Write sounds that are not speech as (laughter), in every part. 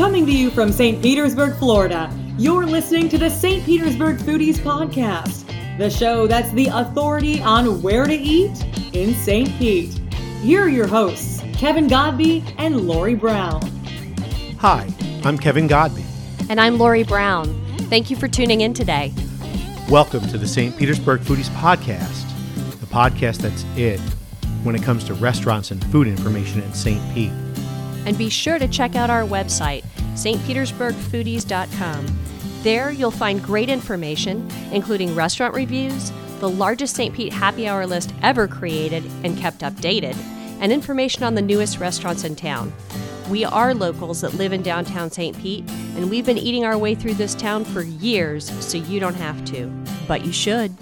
Coming to you from St. Petersburg, Florida, you're listening to the St. Petersburg Foodies Podcast, the show that's the authority on where to eat in St. Pete. Here are your hosts, Kevin Godby and Lori Brown. Hi, I'm Kevin Godby. And I'm Lori Brown. Thank you for tuning in today. Welcome to the St. Petersburg Foodies Podcast, the podcast that's it when it comes to restaurants and food information in St. Pete. And be sure to check out our website, stpetersburgfoodies.com. There you'll find great information, including restaurant reviews, the largest St. Pete happy hour list ever created and kept updated, and information on the newest restaurants in town. We are locals that live in downtown St. Pete, and we've been eating our way through this town for years, so you don't have to. But you should.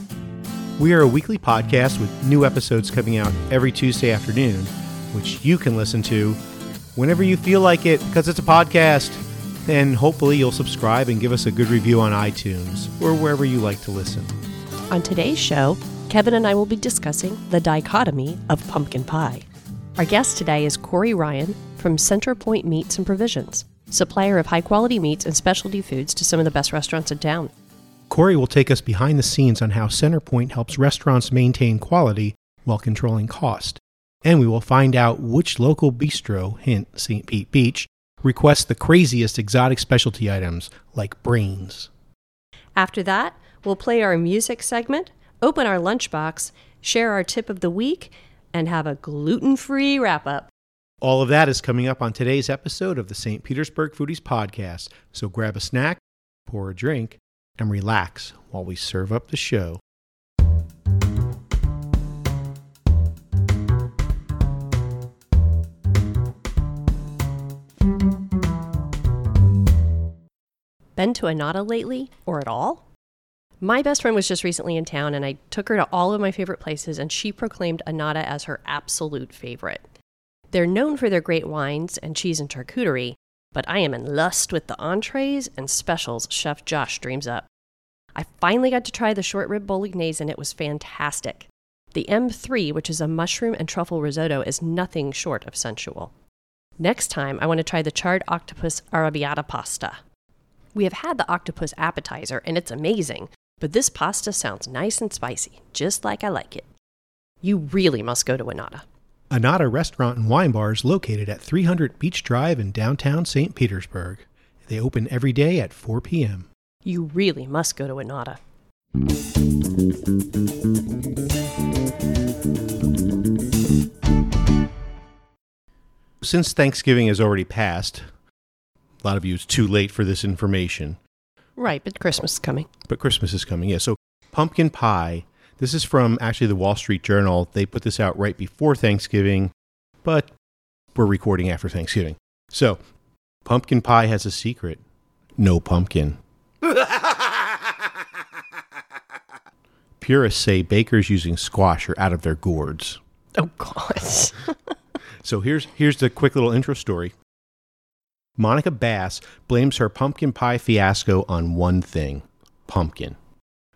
We are a weekly podcast with new episodes coming out every Tuesday afternoon, which you can listen to whenever you feel like it because it's a podcast. And hopefully you'll subscribe and give us a good review on iTunes or wherever you like to listen. On today's show, Kevin and I will be discussing the dichotomy of pumpkin pie. Our guest today is Corey Ryan from Centerpoint Meats and Provisions, supplier of high quality meats and specialty foods to some of the best restaurants in town. Corey will take us behind the scenes on how Centerpoint helps restaurants maintain quality while controlling cost. And we will find out which local bistro, hint St. Pete Beach, requests the craziest exotic specialty items like brains. After that, we'll play our music segment, open our lunchbox, share our tip of the week, and have a gluten free wrap up. All of that is coming up on today's episode of the St. Petersburg Foodies Podcast. So grab a snack, pour a drink, and relax while we serve up the show. Been to Annata lately, or at all? My best friend was just recently in town, and I took her to all of my favorite places, and she proclaimed Annata as her absolute favorite. They're known for their great wines and cheese and charcuterie, but I am in lust with the entrees and specials Chef Josh dreams up. I finally got to try the short rib bolognese, and it was fantastic. The M3, which is a mushroom and truffle risotto, is nothing short of sensual. Next time, I want to try the charred octopus arrabbiata pasta. We have had the octopus appetizer, and it's amazing, but this pasta sounds nice and spicy, just like I like it. You really must go to Annata. Annata Restaurant and Wine Bar is located at 300 Beach Drive in downtown St. Petersburg. They open every day at 4 p.m. You really must go to Annata. Since Thanksgiving has already passed, a lot of you it's too late for this information, Right, but Christmas is coming. but Christmas is coming. Yeah, so pumpkin pie. This is from actually the Wall Street Journal. They put this out right before Thanksgiving, but we're recording after Thanksgiving. So, pumpkin pie has a secret. No pumpkin. (laughs) Purists say bakers using squash are out of their gourds. Oh, God. (laughs) So here's here's the quick little intro story. Monica Bass blames her pumpkin pie fiasco on one thing pumpkin.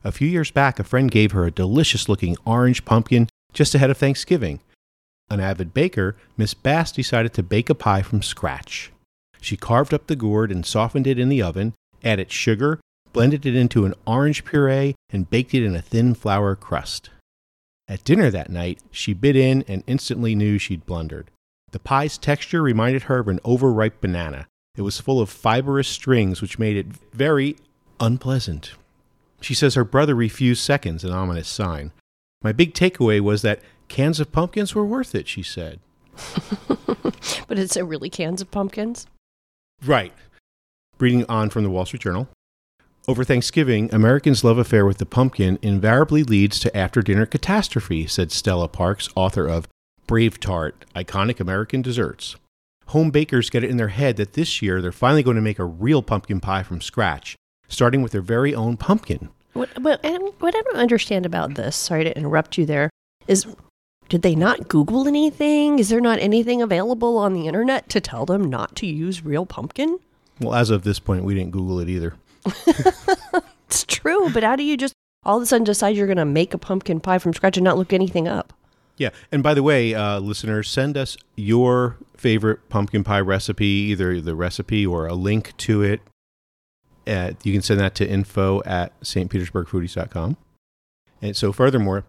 A few years back, a friend gave her a delicious looking orange pumpkin just ahead of Thanksgiving. An avid baker, Miss Bass decided to bake a pie from scratch. She carved up the gourd and softened it in the oven, added sugar, blended it into an orange puree, and baked it in a thin flour crust. At dinner that night, she bit in and instantly knew she'd blundered. The pie's texture reminded her of an overripe banana. It was full of fibrous strings, which made it very unpleasant. She says her brother refused seconds, an ominous sign. My big takeaway was that cans of pumpkins were worth it, she said. (laughs) but is it really cans of pumpkins? Right. Reading on from the Wall Street Journal. Over Thanksgiving, Americans' love affair with the pumpkin invariably leads to after dinner catastrophe, said Stella Parks, author of Brave Tart Iconic American Desserts. Home bakers get it in their head that this year they're finally going to make a real pumpkin pie from scratch, starting with their very own pumpkin. What, what, what I don't understand about this, sorry to interrupt you there, is did they not Google anything? Is there not anything available on the internet to tell them not to use real pumpkin? Well, as of this point, we didn't Google it either. (laughs) It's true, but how do you just all of a sudden decide you're going to make a pumpkin pie from scratch and not look anything up? Yeah, and by the way, uh, listeners, send us your favorite pumpkin pie recipe, either the recipe or a link to it. At, you can send that to info at stpetersburgfoodies.com. And so, furthermore,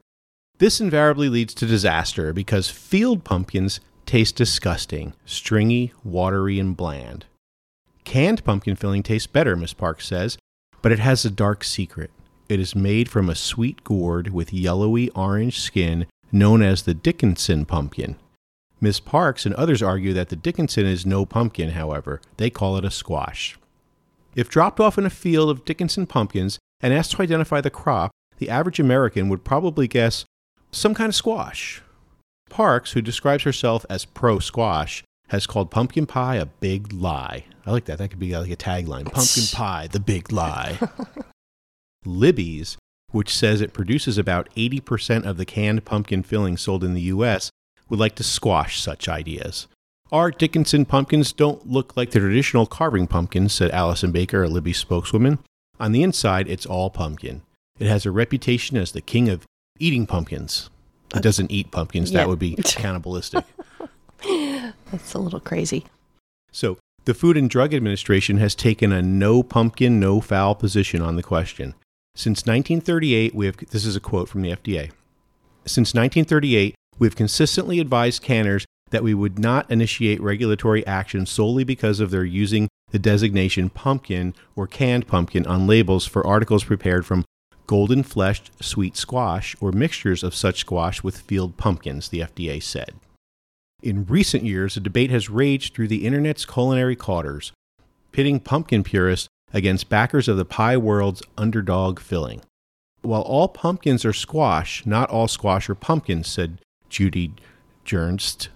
this invariably leads to disaster because field pumpkins taste disgusting, stringy, watery, and bland. Canned pumpkin filling tastes better, Miss Parks says, but it has a dark secret. It is made from a sweet gourd with yellowy orange skin known as the Dickinson pumpkin. Miss Parks and others argue that the Dickinson is no pumpkin, however. They call it a squash. If dropped off in a field of Dickinson pumpkins and asked to identify the crop, the average American would probably guess some kind of squash. Parks, who describes herself as pro squash, has called pumpkin pie a big lie. I like that. That could be like a tagline Pumpkin pie, the big lie. (laughs) Libby's, which says it produces about 80% of the canned pumpkin filling sold in the U.S., would like to squash such ideas. Our Dickinson pumpkins don't look like the traditional carving pumpkins, said Allison Baker, a Libby spokeswoman. On the inside, it's all pumpkin. It has a reputation as the king of eating pumpkins. It doesn't eat pumpkins. Yeah. That would be (laughs) cannibalistic. That's a little crazy. So, the Food and Drug Administration has taken a no pumpkin, no foul position on the question. Since 1938, we have this is a quote from the FDA. Since 1938, we have consistently advised canners that we would not initiate regulatory action solely because of their using the designation pumpkin or canned pumpkin on labels for articles prepared from golden fleshed sweet squash or mixtures of such squash with field pumpkins, the FDA said. In recent years, a debate has raged through the internet's culinary cauters, pitting pumpkin purists against backers of the pie world's underdog filling. While all pumpkins are squash, not all squash are pumpkins, said Judy Jernst,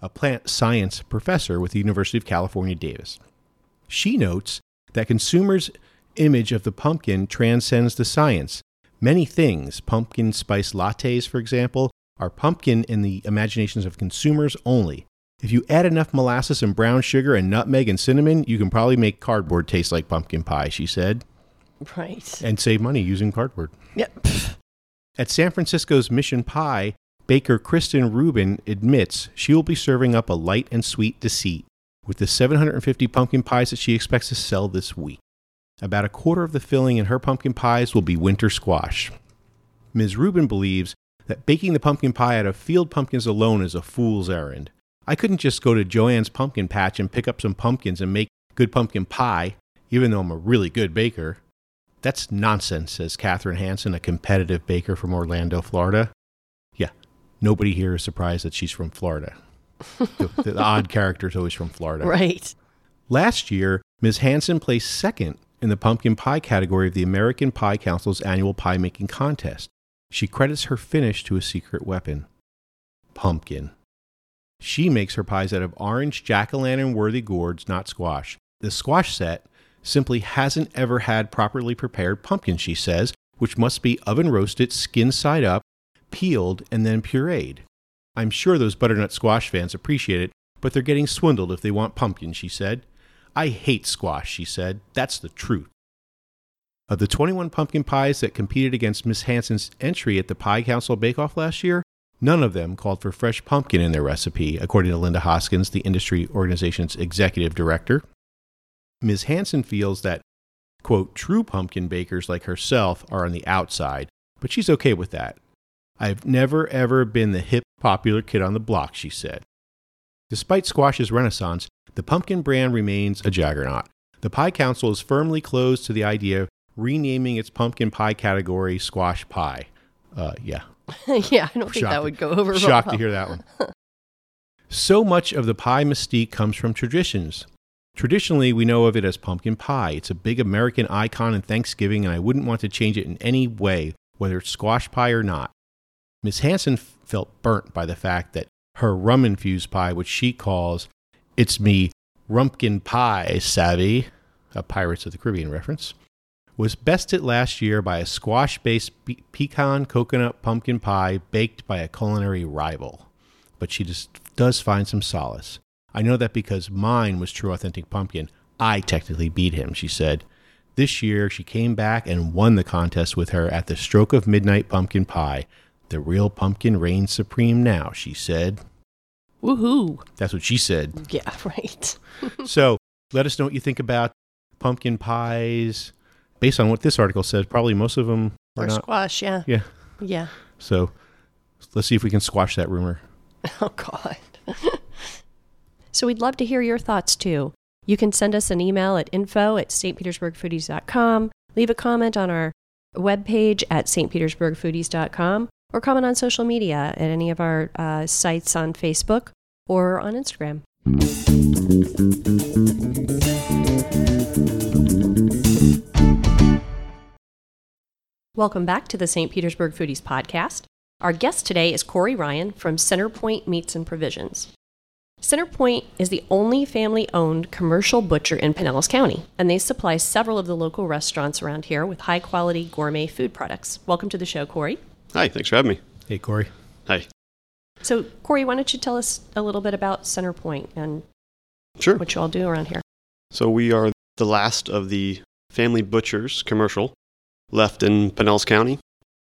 a plant science professor with the University of California, Davis. She notes that consumers' image of the pumpkin transcends the science. Many things, pumpkin spice lattes, for example, are pumpkin in the imaginations of consumers only. If you add enough molasses and brown sugar and nutmeg and cinnamon, you can probably make cardboard taste like pumpkin pie, she said, Right. and save money using cardboard. Yep. At San Francisco's Mission Pie, baker Kristen Rubin admits she will be serving up a light and sweet deceit with the 750 pumpkin pies that she expects to sell this week. About a quarter of the filling in her pumpkin pies will be winter squash. Ms. Rubin believes that baking the pumpkin pie out of field pumpkins alone is a fool's errand. I couldn't just go to Joanne's pumpkin patch and pick up some pumpkins and make good pumpkin pie, even though I'm a really good baker. That's nonsense, says Catherine Hanson, a competitive baker from Orlando, Florida. Yeah, nobody here is surprised that she's from Florida. the, (laughs) the odd character is always from Florida. Right. Last year, Ms. Hanson placed second in the pumpkin pie category of the American Pie Council's annual pie making contest. She credits her finish to a secret weapon pumpkin. She makes her pies out of orange jack o' lantern worthy gourds, not squash. The squash set simply hasn't ever had properly prepared pumpkin, she says, which must be oven roasted, skin side up, peeled, and then pureed. I'm sure those butternut squash fans appreciate it, but they're getting swindled if they want pumpkin, she said. I hate squash, she said. That's the truth. Of the 21 pumpkin pies that competed against Miss Hanson's entry at the Pie Council Bake Off last year, none of them called for fresh pumpkin in their recipe, according to Linda Hoskins, the industry organization's executive director. Ms. Hanson feels that, quote, true pumpkin bakers like herself are on the outside, but she's okay with that. I've never ever been the hip, popular kid on the block, she said. Despite squash's renaissance, the pumpkin brand remains a juggernaut. The Pie Council is firmly closed to the idea of renaming its pumpkin pie category squash pie. Uh, yeah, (laughs) yeah, I don't think Shocked. that would go over shocked well. to hear that one. (laughs) so much of the pie mystique comes from traditions. Traditionally, we know of it as pumpkin pie. It's a big American icon in Thanksgiving, and I wouldn't want to change it in any way, whether it's squash pie or not. Miss Hanson f- felt burnt by the fact that her rum infused pie, which she calls It's Me Rumpkin Pie, savvy, a Pirates of the Caribbean reference, was bested last year by a squash based pe- pecan coconut pumpkin pie baked by a culinary rival. But she just does find some solace. I know that because mine was true authentic pumpkin, I technically beat him, she said. This year, she came back and won the contest with her at the Stroke of Midnight Pumpkin Pie. The real pumpkin reigns supreme now, she said. Woohoo! That's what she said. Yeah, (laughs) right. so let us know what you think about pumpkin pies. Based on what this article says, probably most of them are Or not. squash, yeah. Yeah. Yeah. So let's see if we can squash that rumor. (laughs) Oh, God. (laughs) so we'd love to hear your thoughts too. You can send us an email at info at stpetersburgfoodies.com, leave a comment on our webpage at stpetersburgfoodies.com, or comment on social media at any of our uh, sites on Facebook or on Instagram. Welcome back to the St. Petersburg Foodies podcast. Our guest today is Corey Ryan from Centerpoint Meats and Provisions. Centerpoint is the only family owned commercial butcher in Pinellas County, and they supply several of the local restaurants around here with high quality gourmet food products. Welcome to the show, Corey. Hi, thanks for having me. Hey, Corey. Hi. So, Corey, why don't you tell us a little bit about Centerpoint and Sure. what you all do around here? So we are the last of the family butchers commercial left in Pinellas County.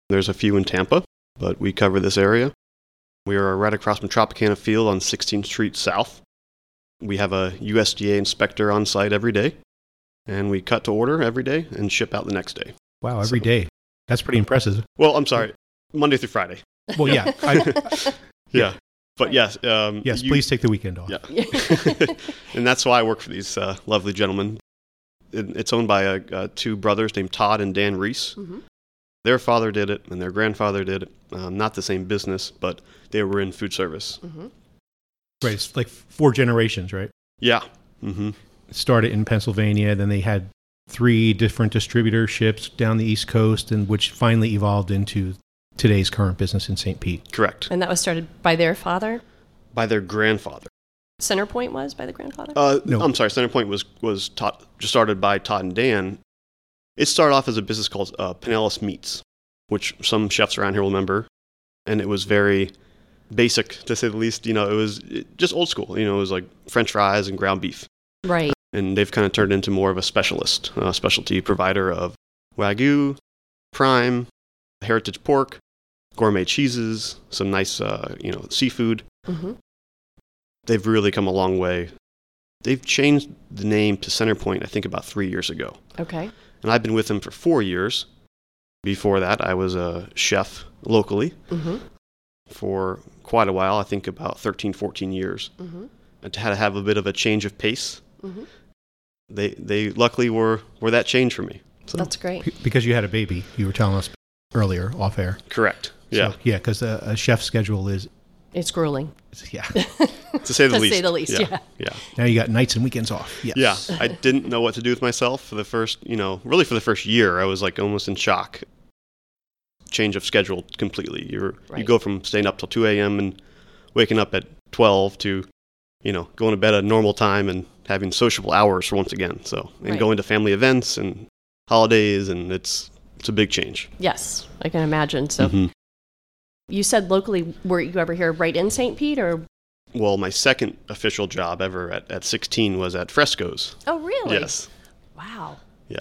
There's a few in Tampa, but we cover this area. We are right across from Tropicana Field on 16th Street South. We have a USDA inspector on site every day, and we cut to order every day and ship out the next day. Wow, every So- day. That's pretty impressive. Well, I'm sorry, Monday through Friday. Well, yeah. I, (laughs) (laughs) Yeah. But yes, um, yes, you- please take the weekend off. Yeah. (laughs) and that's why I work for these uh, lovely gentlemen. It, it's owned by uh, uh, two brothers named Todd and Dan Reese. Mhm. Their father did it, and their grandfather did it. Um, not the same business, but they were in food service. Mhm. Right. It's like four generations, right? Yeah. hmm It started in Pennsylvania, then they had three different distributorships down the East Coast, and which finally evolved into today's current business in St. Pete. Correct. And that was started by their father? By their grandfather. Centerpoint was by the grandfather? Uh, No. I'm sorry. Centerpoint was was taught, just started by Todd and Dan. It started off as a business called uh, Pinellas Meats, which some chefs around here will remember, and it was very basic to say the least. You know, it was just old school. You know, it was like French fries and ground beef, right. and they've kind of turned into more of a specialist, uh, specialty provider of wagyu, prime, heritage pork, gourmet cheeses, some nice uh, you know seafood hmm they've really come a long way. They've changed the name to Centerpoint, I think, about three years ago. Okay. And I've been with them for four years. Before that, I was a chef locally hmm for quite a while, I think about 13, 14 years. hmm I had to have a bit of a change of pace. Mm-hmm. They, they luckily were, were that change for me. So, That's great. Because you had a baby, you were telling us earlier off air. correct. Yeah. So, yeah, because a, a chef's schedule is, It's grueling, yeah. (laughs) to say the to least. say the least. Yeah. Yeah. now you got nights and weekends off. Yes. Yeah, I didn't know what to do with myself for the first, you know, really for the first year. I was like almost in shock. Change of schedule completely. You're you go from staying up till 2 a.m. and waking up at 12 to, you know, going to bed at a normal time and having sociable hours once again. So and Right. going to family events and holidays and it's it's a big change. Yes, I can imagine. So Mhm. You said locally, were you ever here right in St. Pete or? Well, my second official job ever at, at 16 was at Fresco's. Oh, really? Yes. Wow. Yeah.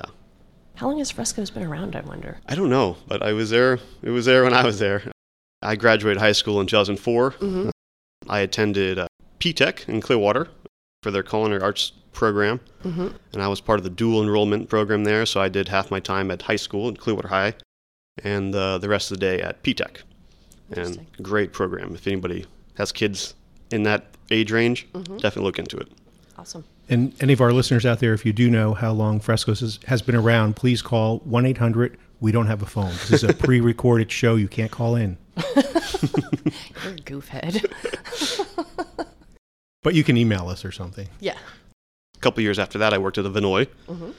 How long has Fresco's been around, I wonder? I don't know, but I was there. It was there when I was there. I graduated high school in 2004. Mm-hmm. I attended uh, PTEC in Clearwater for their culinary arts program, Mm-hmm. and I was part of the dual enrollment program there. So I did half my time at high school in Clearwater High, and uh, the rest of the day at PTEC. And great program. If anybody has kids in that age range, Mhm. definitely look into it. Awesome. And any of our listeners out there, if you do know how long Fresco's has, has been around, please call 1 800 We Don't Have a Phone. This is a (laughs) pre recorded show. You can't call in. (laughs) You're a goofhead. (laughs) But you can email us or something. yeah. A couple years after that, I worked at the Vinoy. Mm-hmm.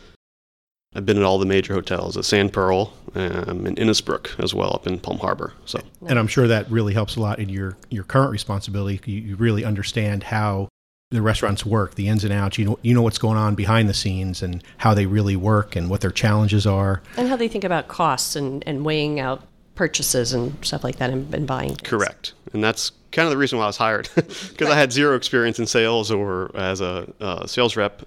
I've been at all the major hotels, at Sand Pearl, um, and Innisbrook as well, up in Palm Harbor. So And I'm sure that really helps a lot in your, your current responsibility. You, you really understand how the restaurants work, the ins and outs. You know, you know what's going on behind the scenes and how they really work and what their challenges are. And how they think about costs and, and weighing out purchases and stuff like that and, and buying. things. correct, and that's kind of the reason why I was hired (laughs) because I had zero experience in sales or as a uh, sales rep.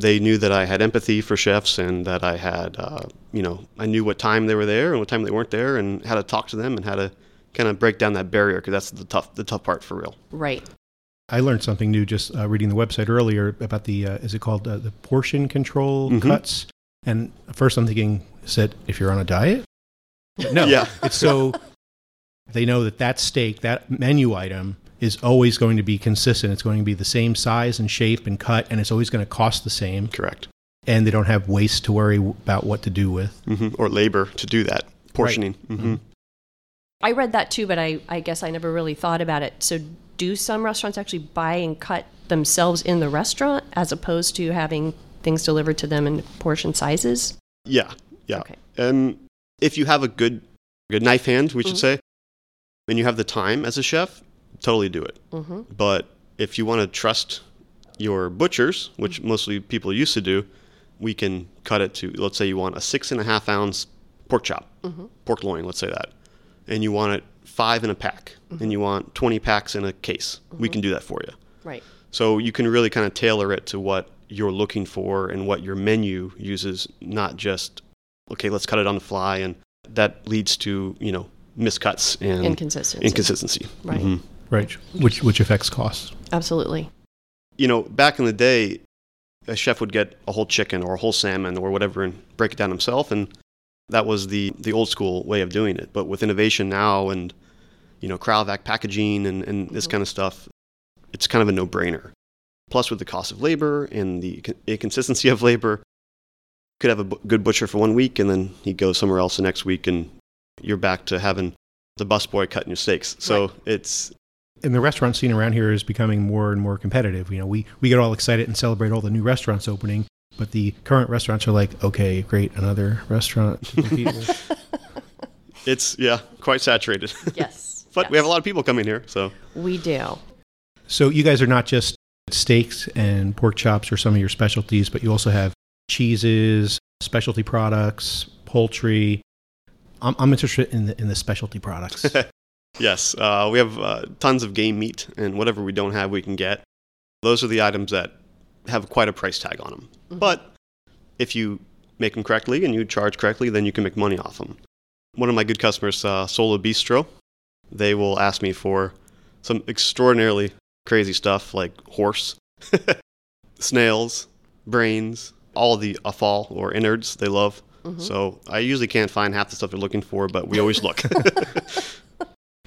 They knew that I had empathy for chefs and that I had, uh, you know, I knew what time they were there and what time they weren't there and how to talk to them and how to kind of break down that barrier because that's the tough the tough part for real. Right. I learned something new just uh, reading the website earlier about the uh, is it called uh, the portion control Mhm. cuts? And first I'm thinking, is it if you're on a diet? No, (laughs) Yeah. it's so they know that that steak, that menu item, is always going to be consistent. It's going to be the same size and shape and cut, and it's always going to cost the same. Correct. And they don't have waste to worry about what to do with. hmm Or labor to do that portioning. hmm I read that too, but I, I guess I never really thought about it. So, do some restaurants actually buy and cut themselves in the restaurant as opposed to having things delivered to them in portion sizes? Yeah, yeah. Okay. And if you have a good good knife hand, we should Mhm. say, and you have the time as a chef, totally do it. Mm-hmm. But if you want to trust your butchers, which mostly people used to do, we can cut it to let's say you want a six and a half ounce pork chop, pork loin, let's say that, and you want it five in a pack, and you want 20 packs in a case. We can do that for you. Right. So you can really kind of tailor it to what you're looking for and what your menu uses, not just okay, let's cut it on the fly, and that leads to you know miscuts and Inconsistency. inconsistency. Right. Mhm. Right. Which which affects costs. Absolutely. You know, back in the day, a chef would get a whole chicken or a whole salmon or whatever and break it down himself, and that was the the old school way of doing it. But with innovation now and you know Cryovac packaging and, and this mm-hmm. kind of stuff, it's kind of a no brainer. Plus, with the cost of labor and the inconsistency of labor, you could have a good butcher for one week and then he goes somewhere else the next week, and you're back to having the busboy cutting your steaks. So Right. it's And the restaurant scene around here is becoming more and more competitive. You know, we, we get all excited and celebrate all the new restaurants opening, but the current restaurants are like, okay, great, another restaurant to compete with. (laughs) it's yeah quite saturated. (laughs) Yes. but we have a lot of people coming here, so We do. So you guys are not just steaks and pork chops or some of your specialties, but you also have cheeses, specialty products, poultry. I'm, I'm interested in the in the specialty products. (laughs) Yes, uh, we have uh, tons of game meat, and whatever we don't have, we can get. Those are the items that have quite a price tag on them. But if you make them correctly and you charge correctly, then you can make money off them. One of my good customers, uh, Solo Bistro, they will ask me for some extraordinarily crazy stuff like horse, (laughs) snails, brains, all the offal or innards they love. So I usually can't find half the stuff they're looking for, but we always look. (laughs) (laughs)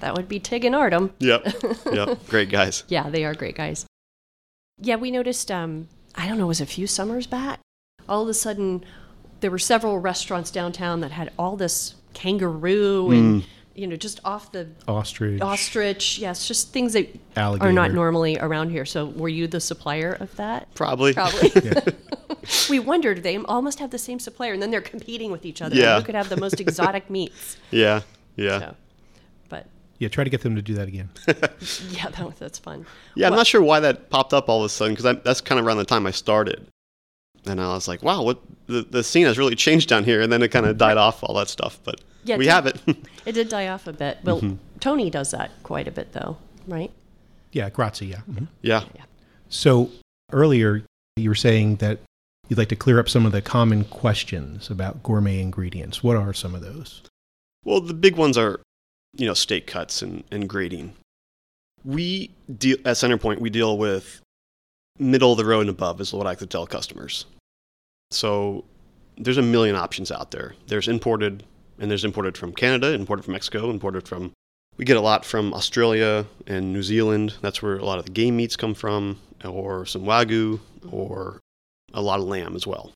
That would be Tig and Artem. Yep. (laughs) Yep. Great guys. Yeah, they are great guys. Yeah, we noticed, um, I don't know, it was a few summers back. All of a sudden, there were several restaurants downtown that had all this kangaroo and, you know, just off the Ostrich, ostrich. Yes, just things that alligator. are not normally around here. So, were you the supplier of that? Probably. Probably. (laughs) (laughs) we wondered, they all must have the same supplier, and then they're competing with each other. Yeah. Who could have the most exotic meats? Yeah. Yeah. So, but Yeah, try to get them to do that again. (laughs) (laughs) yeah, that, that's fun. Yeah. I'm not sure why that popped up all of a sudden because that's kind of around the time I started. And I was like, wow, what the, the scene has really changed down here. And then it kind of died off, all that stuff. But Yeah, we did- have it. (laughs) It did die off a bit. Well, Tony does that quite a bit, though, right? Yeah, grazie. Yeah. Mhm. yeah. So earlier you were saying that you'd like to clear up some of the common questions about gourmet ingredients. What are some of those? Well, the big ones are, you know, steak cuts and, and grading. We deal at Centerpoint. We deal with middle of the road and above is what I like to tell customers. So there's a million options out there. There's imported, and there's imported from Canada, imported from Mexico, imported from. We get a lot from Australia and New Zealand. That's where a lot of the game meats come from, or some wagyu, or a lot of lamb as well.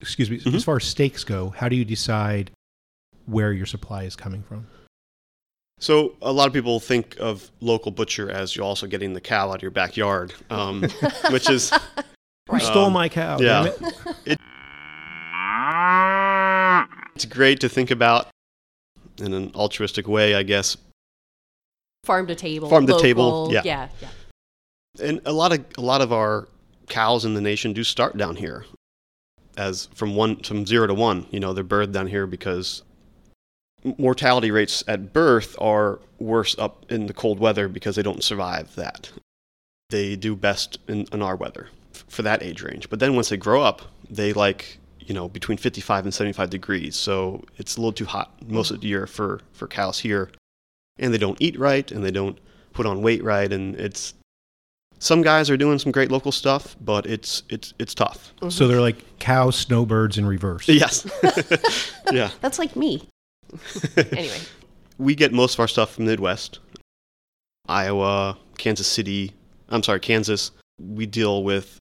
Excuse me. Mhm. As far as steaks go, how do you decide where your supply is coming from? So a lot of people think of local butcher as you're also getting the cow out of your backyard, um, (laughs) which is Who stole Um, my cow? yeah. damn (laughs) it? it's great to think about in an altruistic way, I guess. Farm to table. Farm to table, yeah. Yeah, yeah. And a lot of a lot of our cows in the nation do start down here, as from one from zero to one. You know, they're birthed down here because mortality rates at birth are worse up in the cold weather because they don't survive that. They do best in, in our weather for that age range. But then once they grow up, they like you know between 55 and 75 degrees. So it's a little too hot most of the year for for cows here. and they don't eat right and they don't put on weight right and it's some guys are doing some great local stuff, but it's it's it's tough. So they're like cows, snowbirds in reverse. Yes. (laughs) yeah. (laughs) That's like me. (laughs) anyway, We get most of our stuff from the Midwest. Iowa, Kansas City, I'm sorry, Kansas. We deal with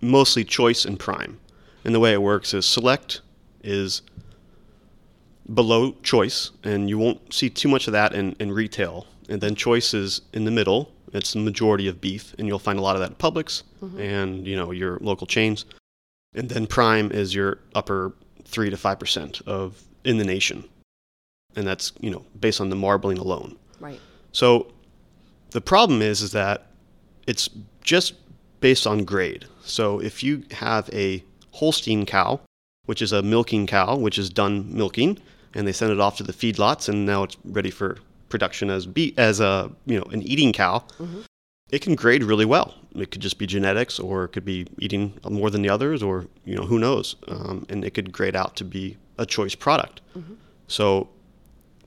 mostly choice and prime. And the way it works is select is below choice, and you won't see too much of that in, in retail. And then choice is in the middle. It's the majority of beef, and you'll find a lot of that at Publix mm-hmm. and you know your local chains. And then prime is your upper three to five percent of in the nation, and that's you know based on the marbling alone. right. So the problem is is that it's just based on grade. So if you have a Holstein cow, which is a milking cow, which is done milking, and they send it off to the feedlots, and now it's ready for production as be as a you know an eating cow, it can grade really well. It could just be genetics, or it could be eating more than the others, or you know who knows, um, and it could grade out to be a choice product. So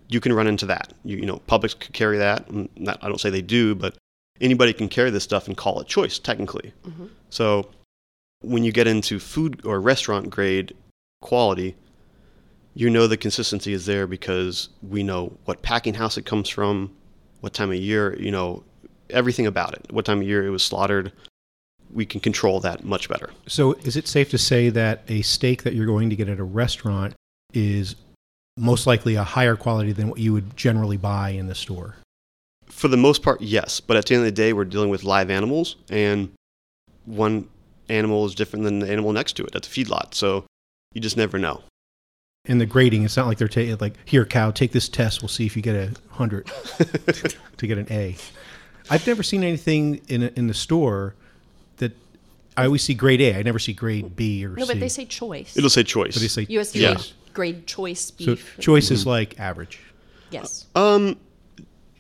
you can run into that. You, you know, Publix could carry that. Mm, not, I don't say they do, but anybody can carry this stuff and call it choice technically. Mm-hmm. So when you get into food or restaurant grade quality, you know the consistency is there because we know what packing house it comes from, what time of year, you know, everything about it, what time of year it was slaughtered. We can control that much better. So is it safe to say that a steak that you're going to get at a restaurant is most likely a higher quality than what you would generally buy in the store? For the most part, yes. But at the end of the day, we're dealing with live animals, and one animal is different than the animal next to it at the feedlot. So you just never know. And the grading, it's not like they're taking like, here, cow, take this test. We'll see if you get a hundred (laughs) to get an A. I've never seen anything in a, in the store that I always see grade A. I never see grade B or No, C. No, but they say choice. It'll say choice. But they say USDA Yeah. Grade choice so beef. choice is like average. yes. Um,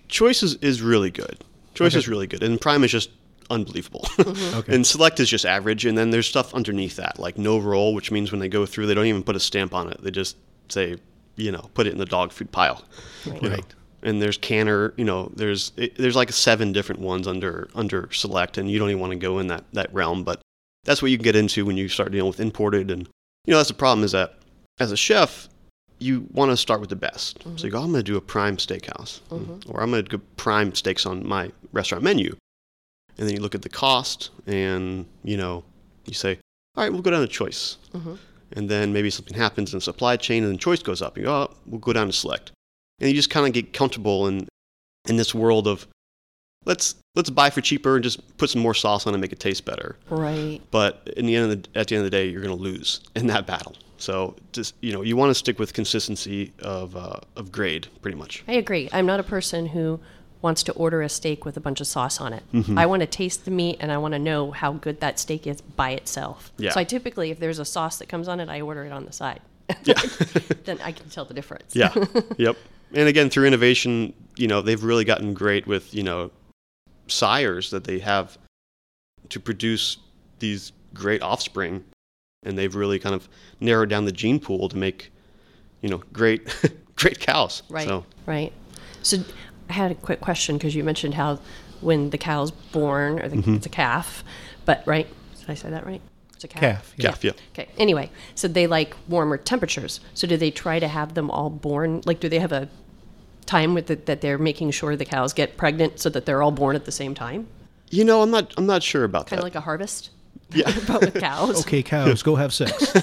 choice is, is really good. Choice Okay. is really good, and prime is just unbelievable. (laughs) Okay. and select is just average, and then there's stuff underneath that, like no roll, which means when they go through, they don't even put a stamp on it. They just say, you know, put it in the dog food pile. Right. you. Right. And there's canner, you know, there's it, there's like seven different ones under under select, and you don't even want to go in that that realm. But that's what you can get into when you start dealing with imported, and you know that's the problem is that as a chef, you want to start with the best. So mm-hmm. you go, I'm going to do a prime steakhouse, mm-hmm. or I'm going to do prime steaks on my restaurant menu, and then you look at the cost, and you know, you say, all right, we'll go down to choice, mm-hmm. and then maybe something happens in the supply chain, and then choice goes up. You go, oh, we'll go down to select, and you just kind of get comfortable in in this world of let's let's buy for cheaper and just put some more sauce on it and make it taste better. Right. But in the end of the, at the end of the day, you're going to lose in that battle. So just you know, you want to stick with consistency of uh, of grade, pretty much. I agree. I'm not a person who wants to order a steak with a bunch of sauce on it. Mm-hmm. I want to taste the meat and I want to know how good that steak is by itself. Yeah. So I typically, if there's a sauce that comes on it, I order it on the side. (laughs) then I can tell the difference. Yeah. yep. And again, through innovation, you know, they've really gotten great with you know sires that they have to produce these great offspring, and they've really kind of narrowed down the gene pool to make you know great (laughs) great cows. Right. So Right. So I had a quick question because you mentioned how when the cow's born, or the, Mm-hmm. it's a calf, but right? Did I say that right? It's a calf. Calf, yeah. calf, yeah. Okay. Anyway, so they like warmer temperatures. So do they try to have them all born? Like, do they have a time with it that they're making sure the cows get pregnant so that they're all born at the same time? You know, I'm not I'm not sure about Kind that. Kind of like a harvest, yeah. (laughs) but with cows. Okay, cows, go have sex. (laughs)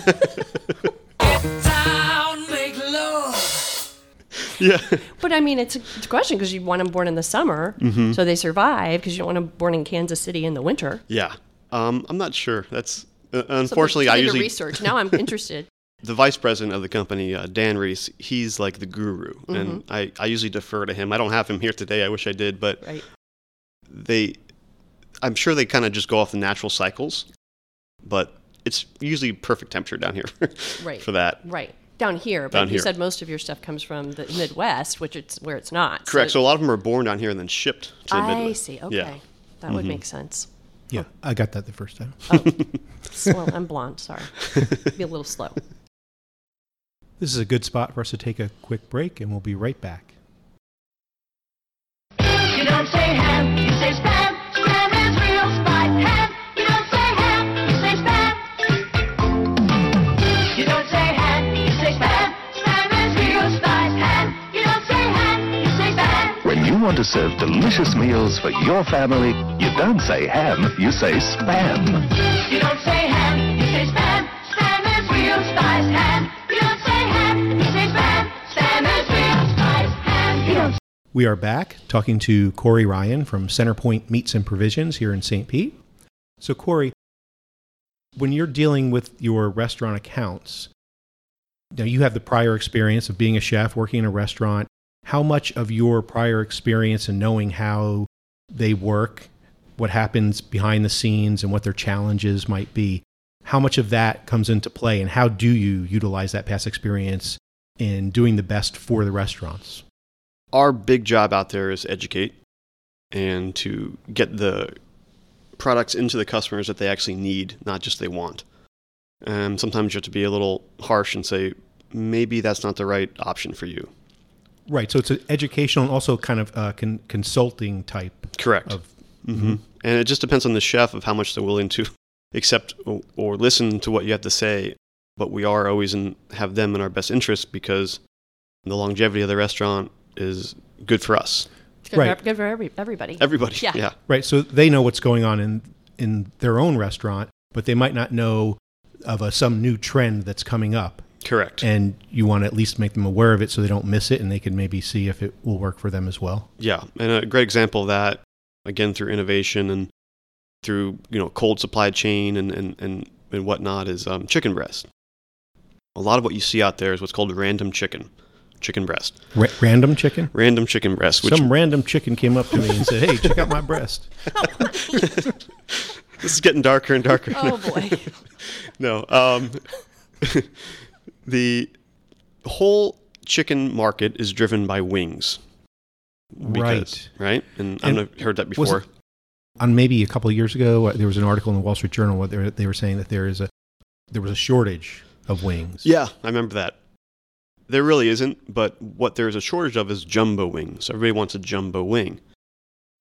yeah. But I mean, it's a, it's a question because you want them born in the summer, Mm-hmm. so they survive because you don't want them born in Kansas City in the winter. Yeah. Um, I'm not sure. That's uh, Something unfortunately to I do to usually research. Now I'm interested. The vice president of the company, uh, Dan Reese. He's like the guru, and I, I usually defer to him. I don't have him here today. I wish I did, but Right. they, I'm sure they kind of just go off the natural cycles, but it's usually perfect temperature down here (laughs) Right. for that. Right. Down here, but Down you here. said most of your stuff comes from the Midwest, which it's where it's not. Correct. So a lot of them are born down here and then shipped to the I Midwest. see. Okay, Yeah. that would make sense. yeah, I got that the first time. (laughs) well, I'm blonde. Sorry, be a little slow. This is a good spot for us to take a quick break, and we'll be right back. You don't say ham, you say spam. Spam is real spice. Ham, you don't say ham, you say spam. You don't say ham, you say spam. Spam is real spice. Ham, you don't say ham, you say spam. When you want to serve delicious meals for your family, you don't say ham, you say spam. You don't say ham, We are back talking to Corey Ryan from Centerpoint Meats and Provisions here in St. Pete. So, Corey, when you're dealing with your restaurant accounts, now you have the prior experience of being a chef, working in a restaurant. How much of your prior experience and knowing how they work, what happens behind the scenes, and what their challenges might be, how much of that comes into play, and how do you utilize that past experience in doing the best for the restaurants? Our big job out there is educate and to get the products into the customers that they actually need, not just they want. And sometimes you have to be a little harsh and say, maybe that's not the right option for you. Right. So it's an educational and also kind of uh, con- consulting type Correct. of. hmm And it just depends on the chef of how much they're willing to (laughs) accept or, or listen to what you have to say. But we are always in, have them in our best interest because the longevity of the restaurant is good for us. It's good, Right. for, good for every, everybody. Everybody. Yeah. yeah. Right. So they know what's going on in in their own restaurant, but they might not know of a, some new trend that's coming up. Correct. And you want to at least make them aware of it so they don't miss it and they can maybe see if it will work for them as well. Yeah, and a great example of that, again through innovation and through you know cold supply chain and and and, and whatnot, is um, chicken breast. A lot of what you see out there is what's called random chicken, chicken breast, Ra- random chicken? random chicken breast. Which Some random chicken came up to me and said, "Hey, check out my breast." (laughs) this is getting darker and darker. Oh boy. (laughs) no, um, (laughs) the whole chicken market is driven by wings. Right. Right. And, I And don't know if you heard that before. On maybe a couple of years ago, uh, there was an article in the Wall Street Journal where they were, they were saying that there is a there was a shortage of wings. Yeah, I remember that. There really isn't, but what there's a shortage of is jumbo wings. Everybody wants a jumbo wing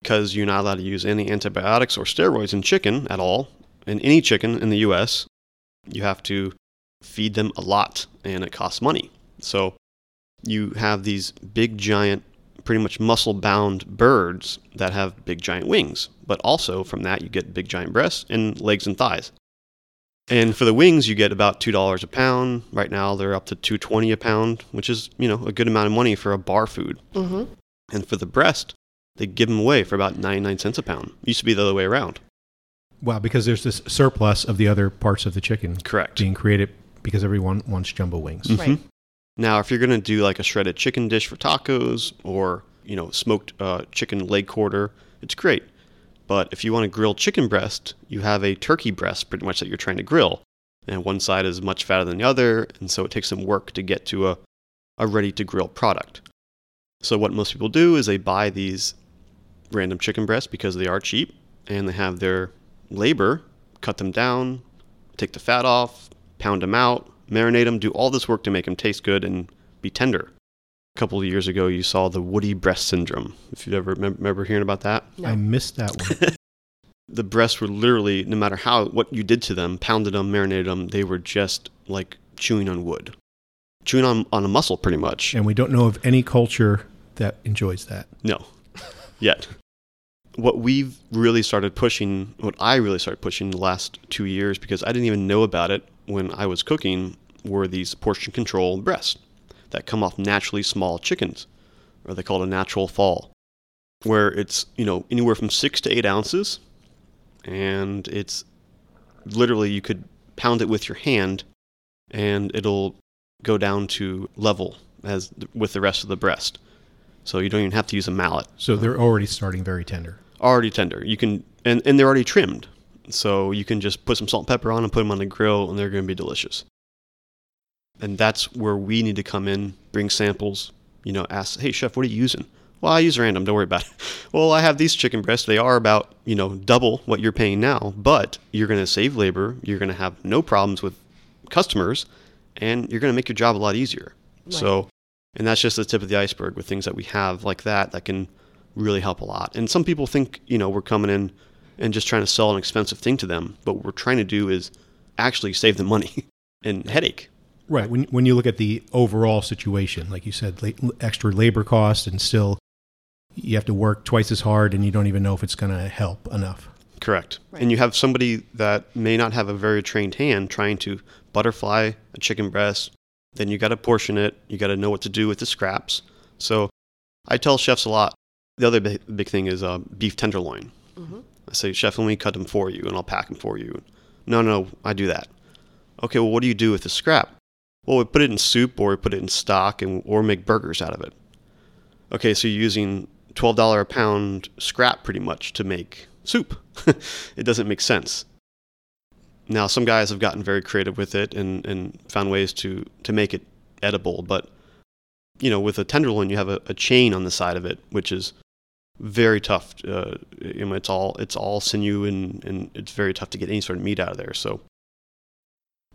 because you're not allowed to use any antibiotics or steroids in chicken at all. In any chicken in the US, you have to feed them a lot and it costs money. So you have these big, giant, pretty much muscle bound birds that have big, giant wings. But also from that, you get big, giant breasts and legs and thighs. And for the wings, you get about two dollars a pound. Right now, they're up to two twenty a pound, which is you know a good amount of money for a bar food. hmm And for the breast, they give them away for about ninety nine cents a pound. Used to be the other way around. Wow, because there's this surplus of the other parts of the chicken Correct. being created because everyone wants jumbo wings. Mhm. Right. Now, if you're gonna do like a shredded chicken dish for tacos or you know smoked uh, chicken leg quarter, it's great. But if you want to grill chicken breast, you have a turkey breast pretty much that you're trying to grill, and one side is much fatter than the other, and so it takes some work to get to a, a ready to grill product. So what most people do is they buy these random chicken breasts because they are cheap, and they have their labor cut them down, take the fat off, pound them out, marinate them, do all this work to make them taste good and be tender. A couple of years ago, you saw the woody breast syndrome. If you ever remember hearing about that, No. I missed that one. (laughs) the breasts were literally, no matter how what you did to them, pounded them, marinated them, they were just like chewing on wood, chewing on on a muscle, pretty much. and we don't know of any culture that enjoys that. No, yet. What we've really started pushing, what I really started pushing the last two years, because I didn't even know about it when I was cooking, were these portion control breasts that come off naturally small chickens, or they call it a natural fall, where it's you know anywhere from six to eight ounces, and it's literally you could pound it with your hand, and it'll go down to level as with the rest of the breast. So you don't even have to use a mallet. So they're already starting very tender. Already tender. You can and, and they're already trimmed. So you can just put some salt and pepper on and put them on the grill and they're going to be delicious. And that's where we need to come in, bring samples, you know, ask, "Hey chef, what are you using?" Well, I use random, don't worry about it. (laughs) Well, I have these chicken breasts. They are about, you know, double what you're paying now, but you're going to save labor, you're going to have no problems with customers, and you're going to make your job a lot easier. So, and that's just the tip of the iceberg with things that we have like that that can really help a lot. And some people think, you know, we're coming in and just trying to sell an expensive thing to them, but what we're trying to do is actually save them money (laughs) and headache. Right. When when you look at the overall situation, like you said, la- extra labor costs, and still you have to work twice as hard, and you don't even know if it's going to help enough. Correct. Right. And you have somebody that may not have a very trained hand trying to butterfly a chicken breast. Then you got to portion it. You got to know what to do with the scraps. So I tell chefs a lot. The other big, big thing is uh, beef tenderloin. I say, chef, let me cut them for you and I'll pack them for you. No, no, I do that. Okay, well, what do you do with the scrap? Well, we put it in soup or we put it in stock and or make burgers out of it. Okay, so you're using twelve dollar a pound scrap pretty much to make soup. (laughs) it doesn't make sense. Now some guys have gotten very creative with it and, and found ways to, to make it edible, but you know, with a tenderloin you have a, a chain on the side of it, which is very tough. Uh, you know, it's all it's all sinew and, and it's very tough to get any sort of meat out of there. So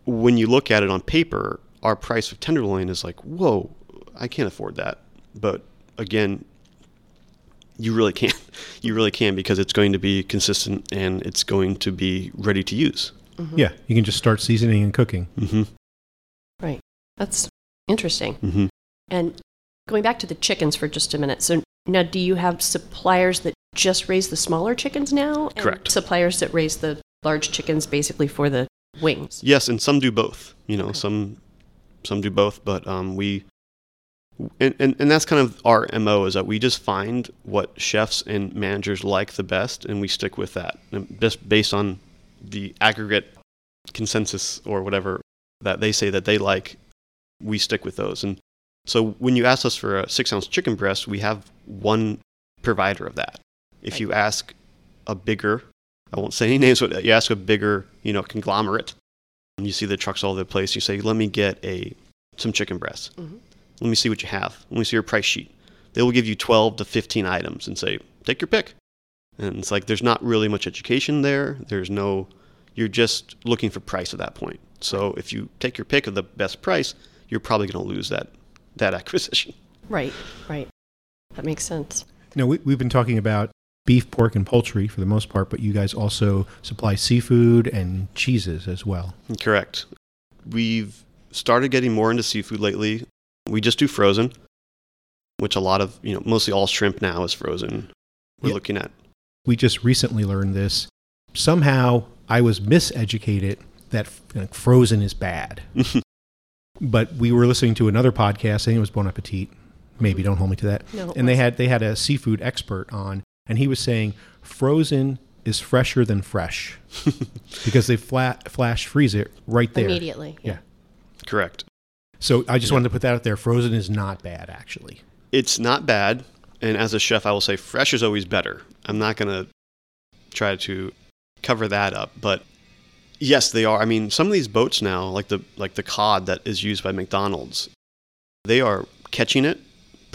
when you look at it on paper, our price of tenderloin is like, whoa, I can't afford that. But again, you really can. (laughs) You really can because it's going to be consistent and it's going to be ready to use. Yeah, you can just start seasoning and cooking. Mm-hmm. Right. That's interesting. Mm-hmm. And going back to the chickens for just a minute. So now, do you have suppliers that just raise the smaller chickens now? and Correct. Suppliers that raise the large chickens basically for the wings. Yes, and some do both. You know, Okay. some some do both, but um, we and, and and that's kind of our mo is that we just find what chefs and managers like the best, and we stick with that, and just based on the aggregate consensus or whatever that they say that they like. We stick with those, and so when you ask us for a six ounce chicken breast, we have one provider of that. If you ask a bigger, I won't say any names, but you ask a bigger, you know, conglomerate, you see the trucks all over the place. You say, "Let me get a some chicken breasts. Mhm. Let me see what you have. Let me see your price sheet." They will give you 12 to 15 items and say, "Take your pick." And it's like there's not really much education there. There's no, you're just looking for price at that point. So if you take your pick of the best price, you're probably going to lose that that (laughs) acquisition. Right, right. That makes sense. No, we, we've been talking about beef, pork, and poultry for the most part, but you guys also supply seafood and cheeses as well. Correct. We've started getting more into seafood lately. We just do frozen, which a lot of, you know, mostly all shrimp now is frozen. We're Yeah. looking at. We just recently learned this. Somehow I was miseducated that like, frozen is bad. (laughs) but we were listening to another podcast, I think it was Bon Appetit. Maybe mm. don't hold me to that. No, and they had they had a seafood expert on, and he was saying frozen is fresher than fresh (laughs) because they flat flash freeze it right there Immediately. Yeah. Correct. So I just wanted to put that out there. Frozen is not bad, actually. It's not bad. And as a chef, I will say fresh is always better. I'm not going to try to cover that up, but yes, they are. I mean, some of these boats now, like the like the cod that is used by McDonald's, they are catching it,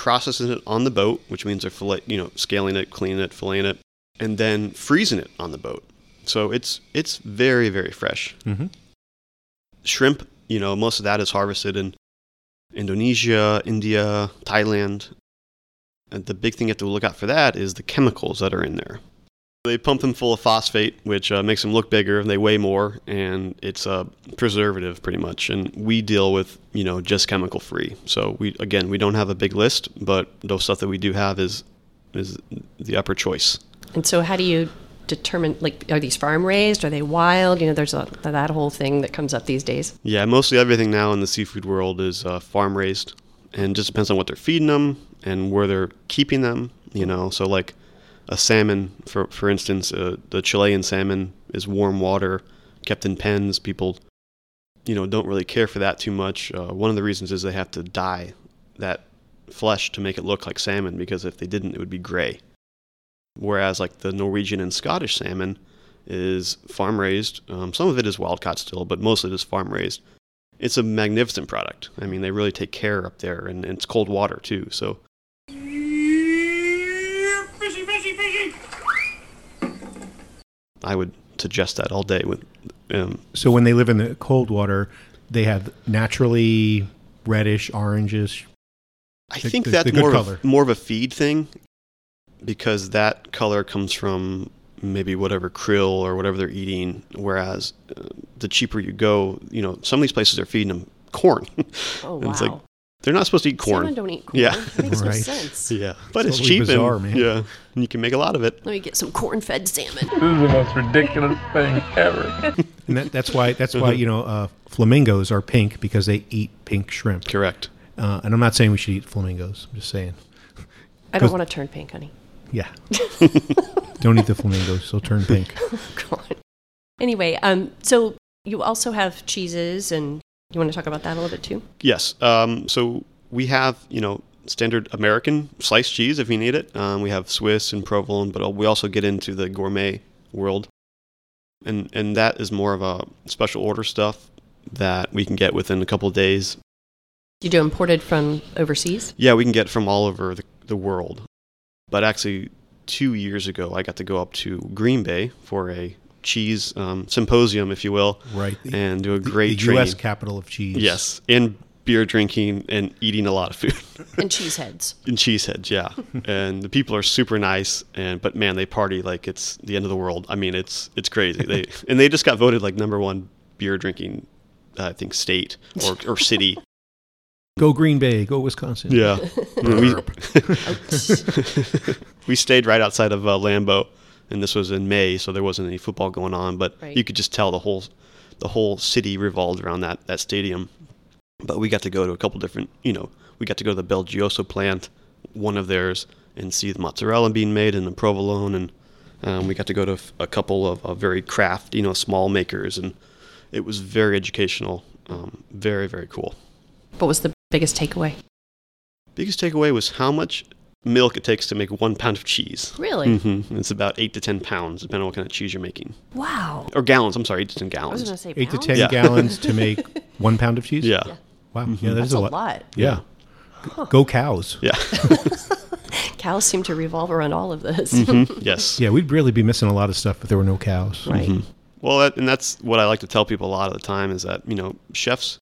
processing it on the boat, which means they're fillet, you know, scaling it, cleaning it, filleting it, and then freezing it on the boat. So it's it's very very fresh. Mm-hmm. Shrimp, you know, most of that is harvested in Indonesia, India, Thailand. And the big thing you have to look out for that is the chemicals that are in there. They pump them full of phosphate, which uh, makes them look bigger. And they weigh more, and it's a preservative pretty much. And we deal with, you know, just chemical free. So we again, we don't have a big list, but the stuff that we do have is is the upper choice. And so, how do you determine? Like, are these farm raised? Are they wild? You know, there's a, that whole thing that comes up these days. Yeah, mostly everything now in the seafood world is uh, farm raised, and just depends on what they're feeding them and where they're keeping them. You know, so like a salmon, for for instance, uh, the Chilean salmon is warm water, kept in pens. People, you know, don't really care for that too much. Uh, one of the reasons is they have to dye that flesh to make it look like salmon because if they didn't, it would be gray. Whereas like the Norwegian and Scottish salmon is farm raised. Um, some of it is wild caught still, but most of it is farm raised. It's a magnificent product. I mean, they really take care up there, and, and it's cold water too. So I would suggest that all day. With um, So when they live in the cold water, they have naturally reddish, oranges. I The- think the- that's the more color. of, more of a feed thing. because that color comes from maybe whatever krill or whatever they're eating. Whereas uh, the cheaper you go, you know, some of these places are feeding them corn. (laughs) Oh, And wow. it's like, they're not supposed to eat corn. Salmon don't eat corn. Yeah. That makes no (laughs) Right. sense. Yeah, but it's, totally cheap bizarre, and man. yeah, and you can make a lot of it. Let me get some corn-fed salmon. This is the most ridiculous thing ever. (laughs) And that, that's why that's why you know uh, flamingos are pink because they eat pink shrimp. Correct. Uh, and I'm not saying we should eat flamingos. I'm just saying, I don't 'Cause- want to turn pink, honey. yeah. (laughs) Don't eat the flamingos; they'll turn pink. God. Anyway, um, so you also have cheeses, and you want to talk about that a little bit too? Yes. Um, so we have, you know, standard American sliced cheese if you need it. Um, we have Swiss and provolone, but we also get into the gourmet world, and and that is more of a special order stuff that we can get within a couple of days. You do imported from overseas? Yeah, we can get from all over the, the world. But actually, two years ago, I got to go up to Green Bay for a cheese um, symposium, if you will, Right. The, and do a the- great the training. U.S. capital of cheese. Yes, and beer drinking and eating a lot of food. And cheese heads. (laughs) and cheeseheads, yeah. (laughs) and the people are super nice, and but man, they party like it's the end of the world. I mean, it's it's crazy. They (laughs) and they just got voted like number one beer drinking, uh, I think, state or or city. Go Green Bay. Go Wisconsin. Yeah, we we stayed right outside of uh, Lambeau, and this was in May, so there wasn't any football going on. But Right. you could just tell the whole the whole city revolved around that that stadium. But we got to go to a couple different, you know, we got to go to the BelGioioso plant, one of theirs, and see the mozzarella being made and the provolone, and um, we got to go to a couple of uh, very craft, you know, small makers, and it was very educational, um, very very cool. What was the biggest takeaway? Biggest takeaway was how much milk it takes to make one pound of cheese. Really? hmm It's about eight to ten pounds, depending on what kind of cheese you're making, Wow. or gallons. I'm sorry, eight to ten gallons. I was gallons. going to say Eight to ten Yeah. gallons to make (laughs) one pound of cheese. Yeah, Yeah. Wow. Yeah, that That's is a a lot. lot. Yeah. Go- Go cows. yeah, (laughs) Cows seem to revolve around all of this. Mhm. (laughs) yes. Yeah, we'd really be missing a lot of stuff if there were no cows. Right. Well, that, and that's what I like to tell people a lot of the time is that you know chefs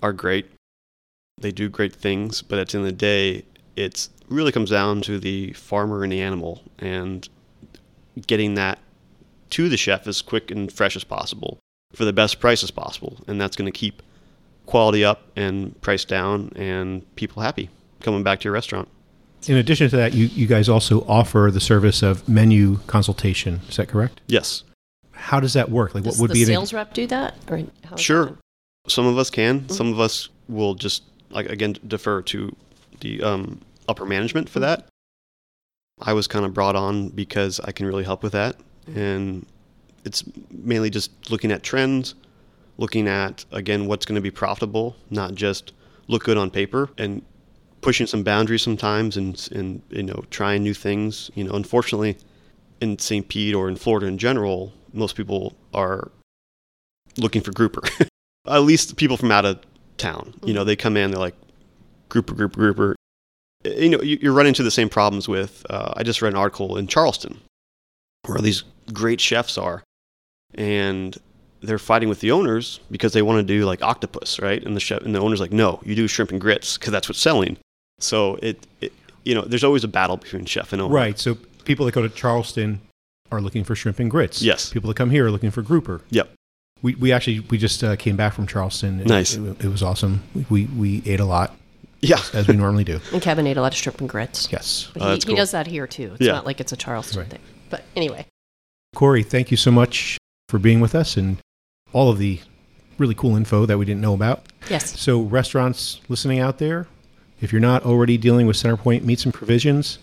are great, they do great things, but at the end of the day, it's really comes down to the farmer and the animal and getting that to the chef as quick and fresh as possible for the best price as possible, and that's going to keep quality up and price down and people happy coming back to your restaurant. In addition to that, you, you guys also offer the service of menu consultation. Is that correct? Yes, How does that work? Like, Does what would the be an- sales rep do that? Or how does that Sure. Some of us can. Mm-hmm. Some of us will just like again defer to the um, upper management for that. I was kind of brought on because I can really help with that, and it's mainly just looking at trends, looking at again what's going to be profitable, not just look good on paper, and pushing some boundaries sometimes, and and you know trying new things. You know, unfortunately, in St. Pete or in Florida in general, most people are looking for grouper. (laughs) At least people from out of town. You know, they come in, they're like grouper, grouper, grouper. You know, you, you run into the same problems with. Uh, I just read an article in Charleston where these great chefs are, and they're fighting with the owners because they want to do like octopus, right? And the chef and the owner's like, no, you do shrimp and grits because that's what's selling. So it, it, you know, there's always a battle between chef and owner. Right. So people that go to Charleston are looking for shrimp and grits. Yes. People that come here are looking for grouper. Yep. We, we actually we just uh, came back from Charleston. It- Nice. It, it was awesome. We we ate a lot Yeah. as we normally do. And Kevin ate a lot of shrimp and grits. Yes. But Oh, he, that's he cool. does that here too. It's Yeah. not like it's a Charleston Right. thing. But anyway, Corey, thank you so much for being with us and all of the really cool info that we didn't know about. yes. So, restaurants listening out there, if you're not already dealing with Centerpoint Meats and Provisions,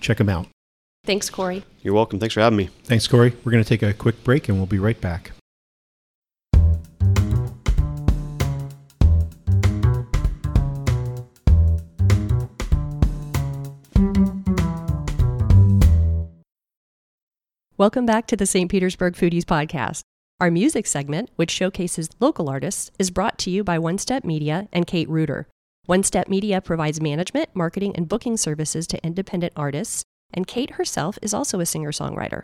check them out. Thanks, Corey. You're welcome. Thanks for having me. Thanks, Corey. We're going to take a quick break and we'll be right back. Welcome back to the St. Petersburg Foodies Podcast. Our music segment, which showcases local artists, is brought to you by One Step Media and Kate Reuter. One Step Media provides management, marketing, and booking services to independent artists, and Kate herself is also a singer songwriter.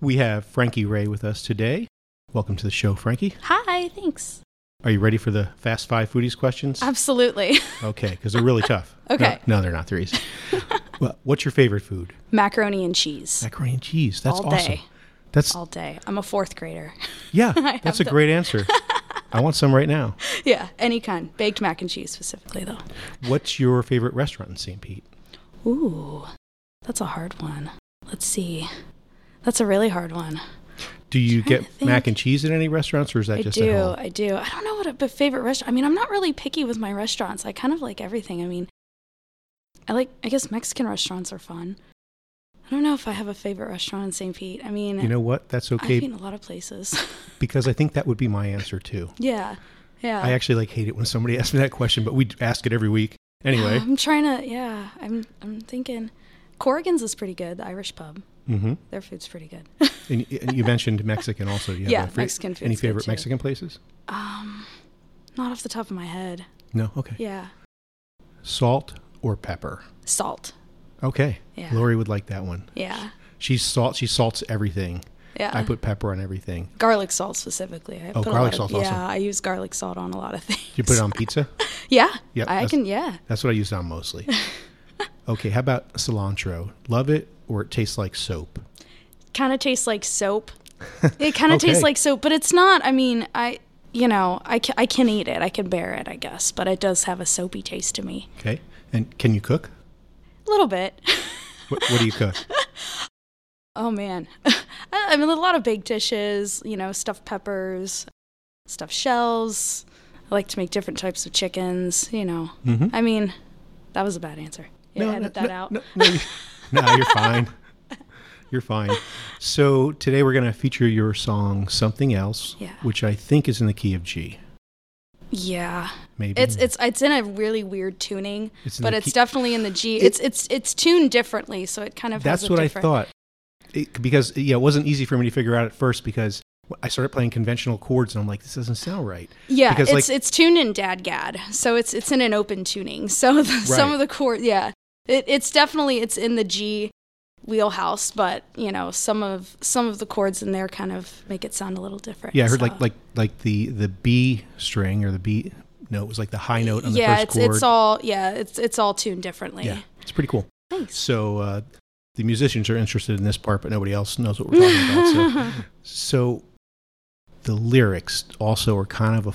We have Frankie Raye with us today. Welcome to the show, Frankie. Hi, thanks. Are you ready for the fast five foodies questions? Absolutely. (laughs) Okay, because they're really tough. (laughs) Okay. No, no, they're not. They're easy. (laughs) well, what's your favorite food? Macaroni and cheese. Macaroni and cheese. That's All awesome. day. That's All day. I'm a fourth grader. yeah. That's a the- great answer. I want some right now. yeah, any kind. Baked mac and cheese specifically, though. What's your favorite restaurant in St. Pete? Ooh, that's a hard one. Let's see. That's a really hard one. Do you get mac and cheese at any restaurants, or is that I just do. at home? I do. I don't know what a favorite restaurant. I mean, I'm not really picky with my restaurants. I kind of like everything. I mean, I like. I guess Mexican restaurants are fun. I don't know if I have a favorite restaurant in St. Pete. I mean, You know what? That's okay. I've eaten a lot of places. (laughs) because I think that would be my answer too. yeah, yeah. I actually like hate it when somebody (laughs) asks me that question, but we ask it every week anyway. (sighs) I'm trying to. Yeah, I'm. I'm thinking. Corrigan's is pretty good. The Irish pub. Hmm Their food's pretty good. And, and you mentioned Mexican also. You have Yeah, Mexican food's Any favorite. Mexican places? um, not off the top of my head. No. Okay. Yeah, Salt or pepper? salt. Okay. Yeah. Lori would like that one. Yeah, She's salt. She salts everything. yeah. I put pepper on everything. garlic salt specifically. I Oh, put garlic salt. of- awesome. Yeah, I use garlic salt on a lot of things. (laughs) You put it on pizza. (laughs) Yeah, Yep, I can. Yeah, That's what I use it on mostly. (laughs) okay. How about cilantro? Love it or it tastes like soap? kind of tastes like soap. (laughs) It kind of Okay. tastes like soap, but it's not. I mean, I, you know, I can, I can eat it. I can bear it, I guess, but it does have a soapy taste to me. Okay. And can you cook? A little bit. What, what do you cook? (laughs) Oh man, (laughs) I I mean, a lot of baked dishes. You know, stuffed peppers, stuffed shells. I like to make different types of chickens. You know, hmm I mean, that was a bad answer. Yeah, edit that no, out. No, no, you- (laughs) no, you're fine. You're fine. So today we're going to feature your song "Something Else," Yeah. which I think is in the key of G. Yeah, Maybe it's it's it's in a really weird tuning, It's but it's key- definitely in the G. It- It's it's it's tuned differently, so it kind of has That's what I thought. It, because yeah, it wasn't easy for me to figure out at first because I started playing conventional chords and I'm like, this doesn't sound right. Yeah, because it's like it's tuned in DADGAD, so it's it's in an open tuning. So (laughs) the, some of the chord, yeah, it, it's definitely it's in the G wheelhouse, but you know some of some of the chords in there kind of make it sound a little different. yeah, I heard so- like like like the the B string or the B note was like the high note on the yeah, first it's chord. it's all yeah, it's it's all tuned differently. yeah, it's pretty cool. Thanks. So uh, the musicians are interested in this part, but nobody else knows what we're talking about. So, (laughs) so the lyrics also are kind of a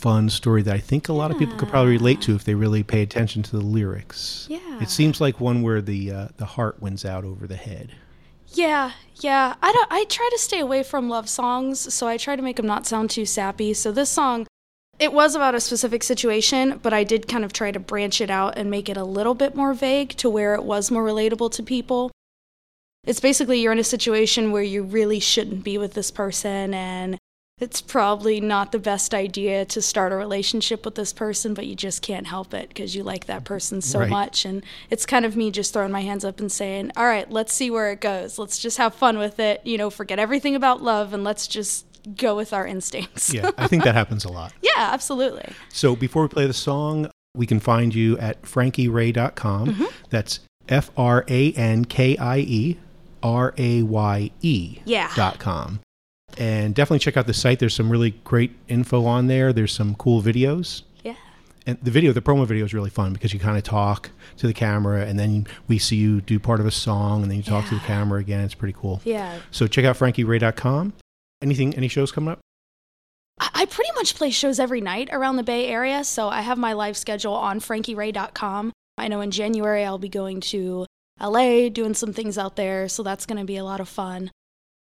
fun story that I think a lot of people could probably relate to if they really pay attention to the lyrics. Yeah. It seems like one where the uh, the heart wins out over the head. Yeah, yeah. I don't. I try to stay away from love songs, so I try to make them not sound too sappy. So this song, it was about a specific situation, but I did kind of try to branch it out and make it a little bit more vague to where it was more relatable to people. It's basically you're in a situation where you really shouldn't be with this person and it's probably not the best idea to start a relationship with this person, but you just can't help it because you like that person so Right. much. And it's kind of me just throwing my hands up and saying, all right, let's see where it goes. Let's just have fun with it. You know, forget everything about love and let's just go with our instincts. Yeah, I think that happens a lot. (laughs) yeah, absolutely. So before we play the song, we can find you at frankieraye.com. Mm-hmm. That's F R A N K I E R A Y E Yeah. dot com. And definitely check out the site. There's some really great info on there. There's some cool videos. Yeah. And the video, the promo video is really fun because you kind of talk to the camera and then we see you do part of a song and then you talk to the camera again. It's pretty cool. Yeah. So check out frankieraye.com. Anything, any shows coming up? I I pretty much play shows every night around the Bay Area, so I have my live schedule on frankieraye.com. I know in January I'll be going to LA, doing some things out there, so that's going to be a lot of fun.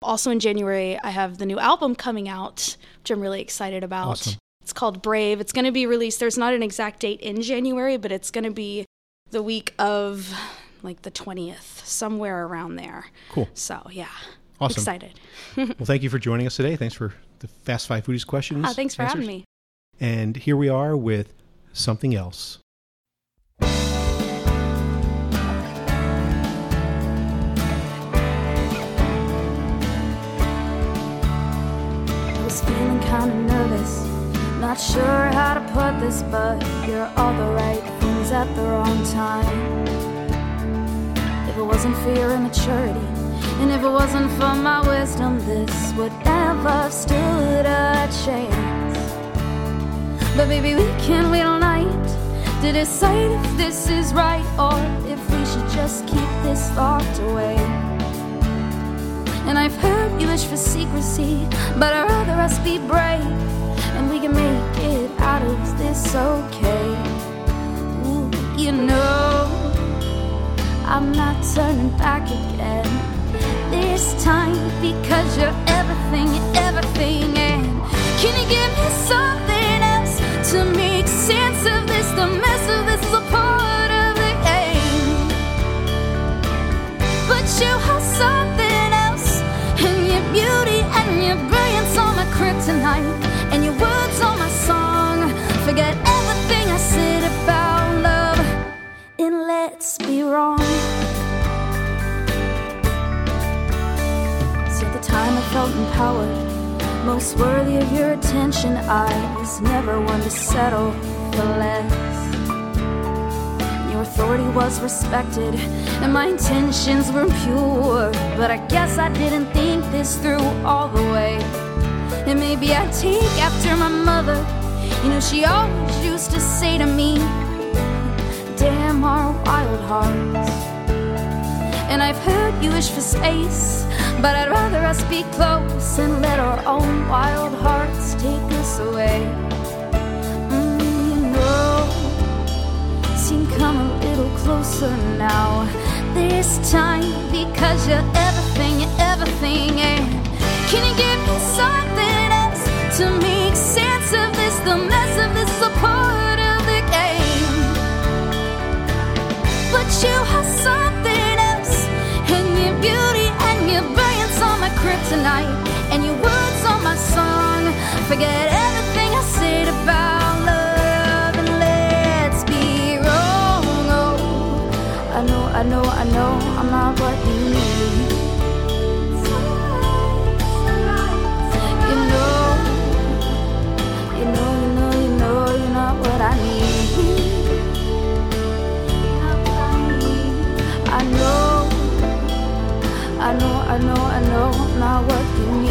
Also in January, I have the new album coming out, which I'm really excited about. Awesome. It's called Brave. It's going to be released. There's not an exact date in January, but it's going to be the week of like the 20th, somewhere around there. Cool. So, yeah. Awesome. Excited. (laughs) Well, thank you for joining us today. Thanks for the Fast Five Foodies questions. Ah, thanks for answers. having me. And here we are with something else. Kinda nervous, not sure how to put this, but you're all the right things at the wrong time. If it wasn't for your immaturity, and if it wasn't for my wisdom, this would never have stood a chance. But baby, we can wait all night to decide if this is right or if we should just keep this locked away. And I've heard you wish for secrecy, but I'd rather us be brave and we can make it out of this okay. Ooh, you know, I'm not turning back again this time because you're everything, everything. And can you give me something else to make sense of this? The mess of this is a part of the game. But you have kryptonite, and your words on my song. Forget everything I said about love, and let's be wrong. See, at the time I felt empowered, most worthy of your attention. I was never one to settle for less. Your authority was respected, and my intentions were pure. But I guess I didn't think this through all the way. And maybe I'd take after my mother. You know, she always used to say to me, Damn our wild hearts. And I've heard you wish for space, but I'd rather us be close and let our own wild hearts take us away. Mm, you know, seem come a little closer now. This time, because you're everything, you're everything. And can you give me something to make sense of this? The mess of this is a part of the game. But you have something else, and your beauty and your brilliance on my kryptonite, and your words on my song. Forget everything I said about love, and let's be wrong. Oh, I know, I know, I know, I'm not what you need. I know, I know, I know, I know, not what you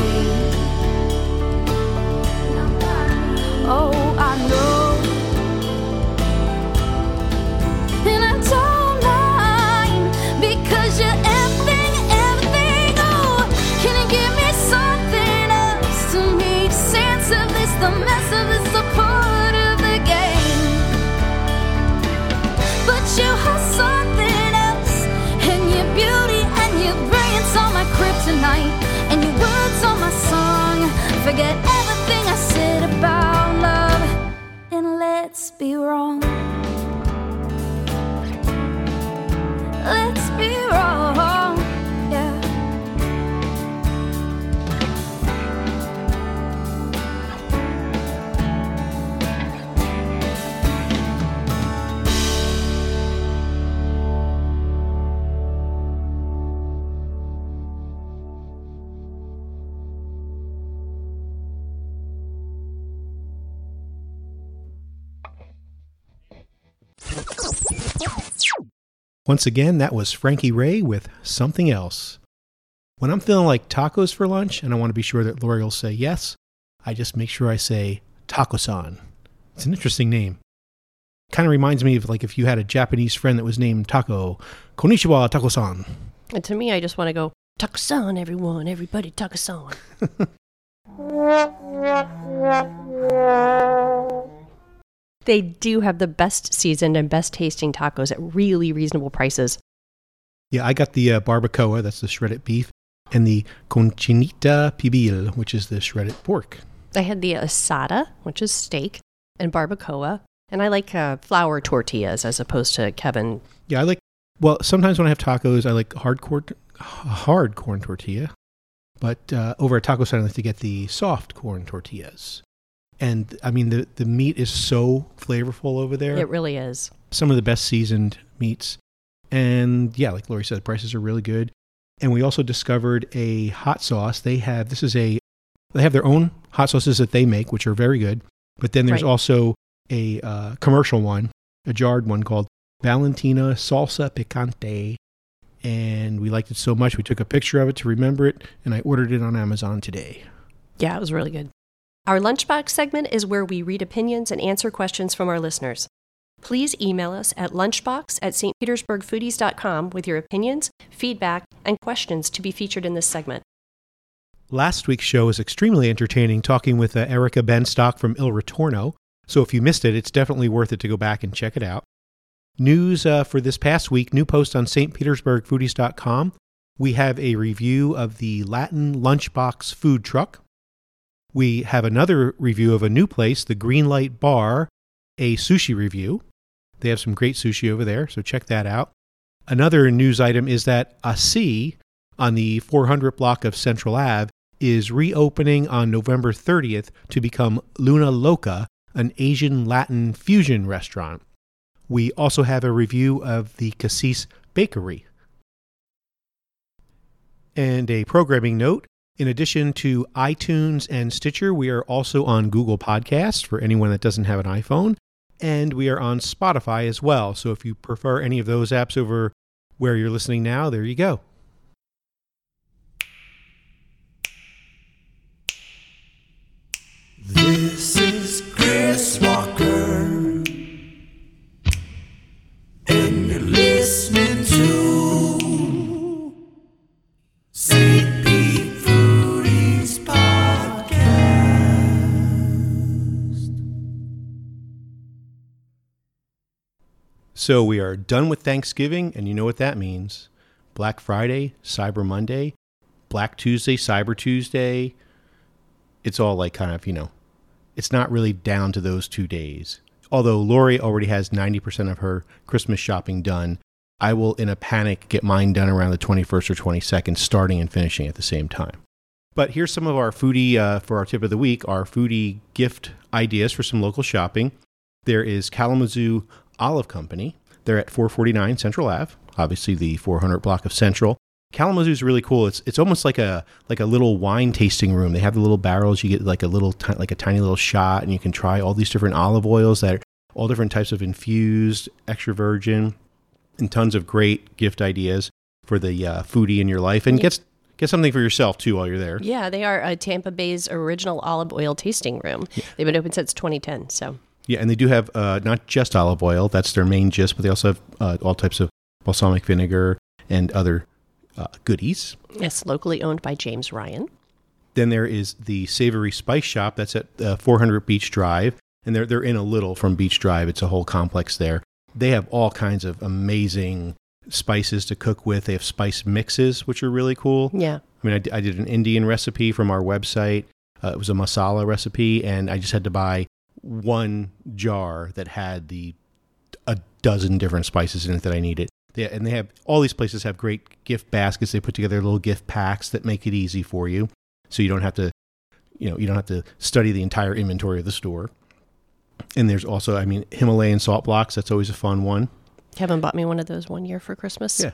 kryptonite, and your words on my song. Forget Once again, that was Frankie Raye with Something Else. When I'm feeling like tacos for lunch and I want to be sure that Lori will say yes, I just make sure I say taco-san. It's an interesting name. Kind of reminds me of like if you had a Japanese friend that was named Taco. Konnichiwa, taco-san. And to me, I just want to go, Takusan, everyone, everybody, Takusan. (laughs) (laughs) they do have the best seasoned and best tasting tacos at really reasonable prices. Yeah, I got the uh, barbacoa, that's the shredded beef, and the conchinita pibil, which is the shredded pork. I had the asada, which is steak, and barbacoa. And I like uh, flour tortillas as opposed to Kevin. Yeah, I like. Well, sometimes when I have tacos, I like hard corn, hard corn tortilla, but uh, over at Taco Sun, I like to get the soft corn tortillas. And I mean, the the meat is so flavorful over there. It really is. Some of the best seasoned meats, and yeah, like Lori said, prices are really good. And we also discovered a hot sauce. They have this is a they have their own hot sauces that they make, which are very good. But then there's Right. also a uh, commercial one, a jarred one called Valentina Salsa Picante. And we liked it so much, we took a picture of it to remember it, and I ordered it on Amazon today. Yeah, it was really good. Our Lunchbox segment is where we read opinions and answer questions from our listeners. Please email us at lunchbox at stpetersburgfoodies.com with your opinions, feedback, and questions to be featured in this segment. Last week's show was extremely entertaining, talking with uh, Erica Benstock from Il Ritorno. So if you missed it, it's definitely worth it to go back and check it out. News uh, for this past week new post on stpetersburgfoodies.com. We have a review of the Latin Lunchbox food truck. We have another review of a new place, the Greenlight Bar, a sushi review. They have some great sushi over there, so check that out. Another news item is that Asi on the 400 block of Central Ave is reopening on November 30th to become Luna Loca, an Asian Latin fusion restaurant. We also have a review of the Cassis Bakery. And a programming note in addition to iTunes and Stitcher, we are also on Google Podcasts for anyone that doesn't have an iPhone. And we are on Spotify as well. So if you prefer any of those apps over where you're listening now, there you go. This is So we are done with Thanksgiving, and you know what that means Black Friday, Cyber Monday, Black Tuesday, Cyber Tuesday. It's all like kind of, you know, it's not really down to those two days. Although Lori already has 90% of her Christmas shopping done, I will, in a panic, get mine done around the 21st or 22nd, starting and finishing at the same time. But here's some of our foodie, uh, for our tip of the week, our foodie gift ideas for some local shopping. There is Kalamazoo Olive Company. They're at 449 Central Ave, obviously the 400 block of Central. Kalamazoo is really cool. It's it's almost like a like a little wine tasting room. They have the little barrels. You get like a little ti- like a tiny little shot, and you can try all these different olive oils that are all different types of infused, extra virgin, and tons of great gift ideas for the uh, foodie in your life, and get get something for yourself too while you're there. Yeah, they are uh, Tampa Bay's original olive oil tasting room. They've been open since 2010. So Yeah, and they do have uh, not just olive oil, that's their main gist, but they also have uh, all types of balsamic vinegar and other uh, goodies. yes, locally owned by James Ryan. Then there is the Savory Spice Shop that's at uh, 400 Beach Drive, and they're, they're in a little from Beach Drive. It's a whole complex there. They have all kinds of amazing spices to cook with. They have spice mixes, which are really cool. Yeah. I mean, I, d- I did an Indian recipe from our website. Uh, it was a masala recipe, and I just had to buy one jar that had the a dozen different spices in it that I needed. Yeah, and they have all these places have great gift baskets. They put together little gift packs that make it easy for you, so you don't have to, you know, you don't have to study the entire inventory of the store. And there's also, I mean, Himalayan salt blocks. That's always a fun one. Kevin bought me one of those one year for Christmas. Yeah.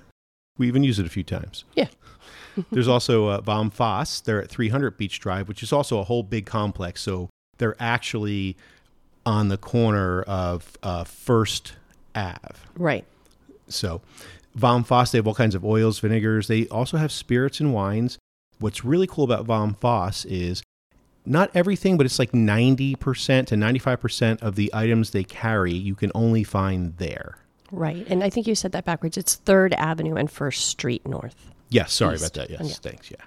We even use it a few times. Yeah. (laughs) There's also uh, Vom Fass. They're at 300 Beach Drive, which is also a whole big complex. So they're actually on the corner of uh, First Ave. Right. So Vom Fass, they have all kinds of oils, vinegars. They also have spirits and wines. What's really cool about Vom Fass is not everything, but it's like 90% to 95% of the items they carry you can only find there. Right. And I think you said that backwards. It's 3rd Avenue and 1st Street North. Yes, sorry East. about that. Yes, Yeah. thanks. Yeah.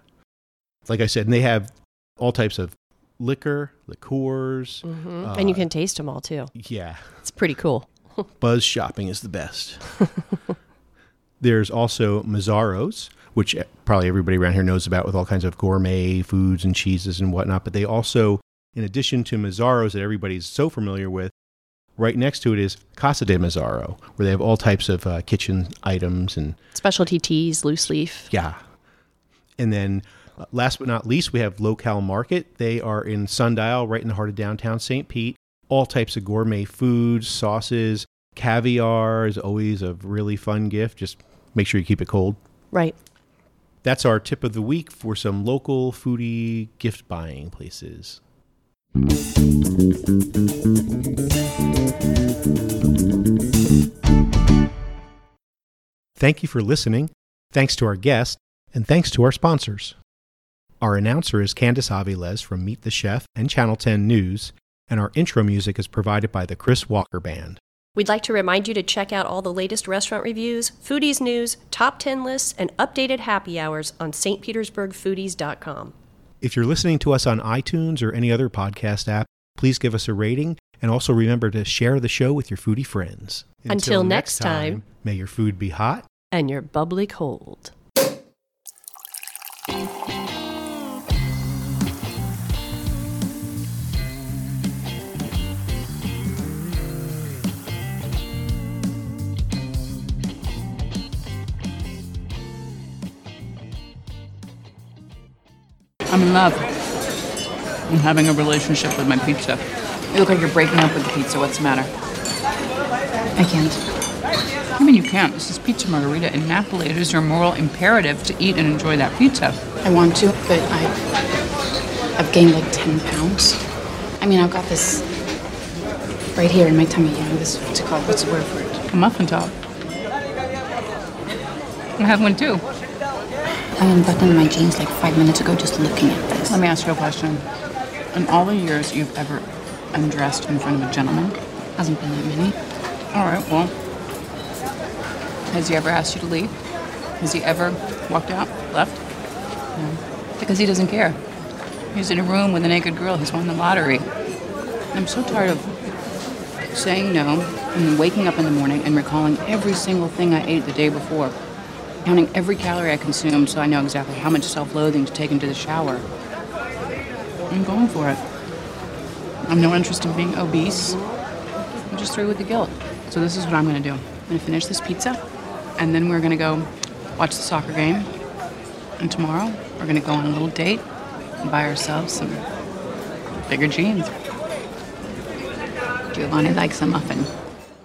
Like I said, and they have all types of liquor, liqueurs. Mhm. and you uh, can taste them all too. Yeah. It's pretty cool. (laughs) Buzz shopping is the best. (laughs) There's also Mazzaro's, which probably everybody around here knows about with all kinds of gourmet foods and cheeses and whatnot. But they also, in addition to Mazzaro's that everybody's so familiar with, right next to it is Casa de Mazzaro, where they have all types of uh, kitchen items and Specialty teas, loose leaf. yeah. And then uh, last but not least, we have Local Market. They are in Sundial, right in the heart of downtown St. Pete. All types of gourmet foods, sauces, caviar is always a really fun gift. Just make sure you keep it cold. Right. That's our tip of the week for some local foodie gift buying places. Thank you for listening. Thanks to our guest, and thanks to our sponsors. Our announcer is Candice Aviles from Meet the Chef and Channel 10 News, and our intro music is provided by the Chris Walker Band. We'd like to remind you to check out all the latest restaurant reviews, foodies news, top 10 lists, and updated happy hours on stpetersburgfoodies.com. If you're listening to us on iTunes or any other podcast app, please give us a rating and also remember to share the show with your foodie friends. Until next time. may your food be hot. And you're bubbly cold. I'm in love. I'm having a relationship with my pizza. You look like you're breaking up with the pizza. What's the matter? I can't. I mean, you can't. This is Pizza Margarita in Napoli. It is your moral imperative to eat and enjoy that pizza. I want to, but I, I've gained like 10 pounds. I mean, I've got this right here in my tummy, you know, this, what's it called? What's the word for it? A muffin top. I have one too. I unbuttoned my jeans like five minutes ago just looking at this. Let me ask you a question. In all the years you've ever undressed in front of a gentleman, Hasn't been that many. all right, well, has he ever asked you to leave? Has he ever walked out, left? No. Because he doesn't care. He's in a room with a naked girl. He's won the lottery. I'm so tired of saying no and waking up in the morning and recalling every single thing I ate the day before, counting every calorie I consume so I know exactly how much self loathing to take into the shower. I'm going for it. I'm no interest in being obese. I'm just through with the guilt. So this is what I'm gonna do. I'm gonna finish this pizza, and then we're gonna go watch the soccer game. And tomorrow, we're gonna go on a little date and buy ourselves some bigger jeans. Giovanni likes a muffin.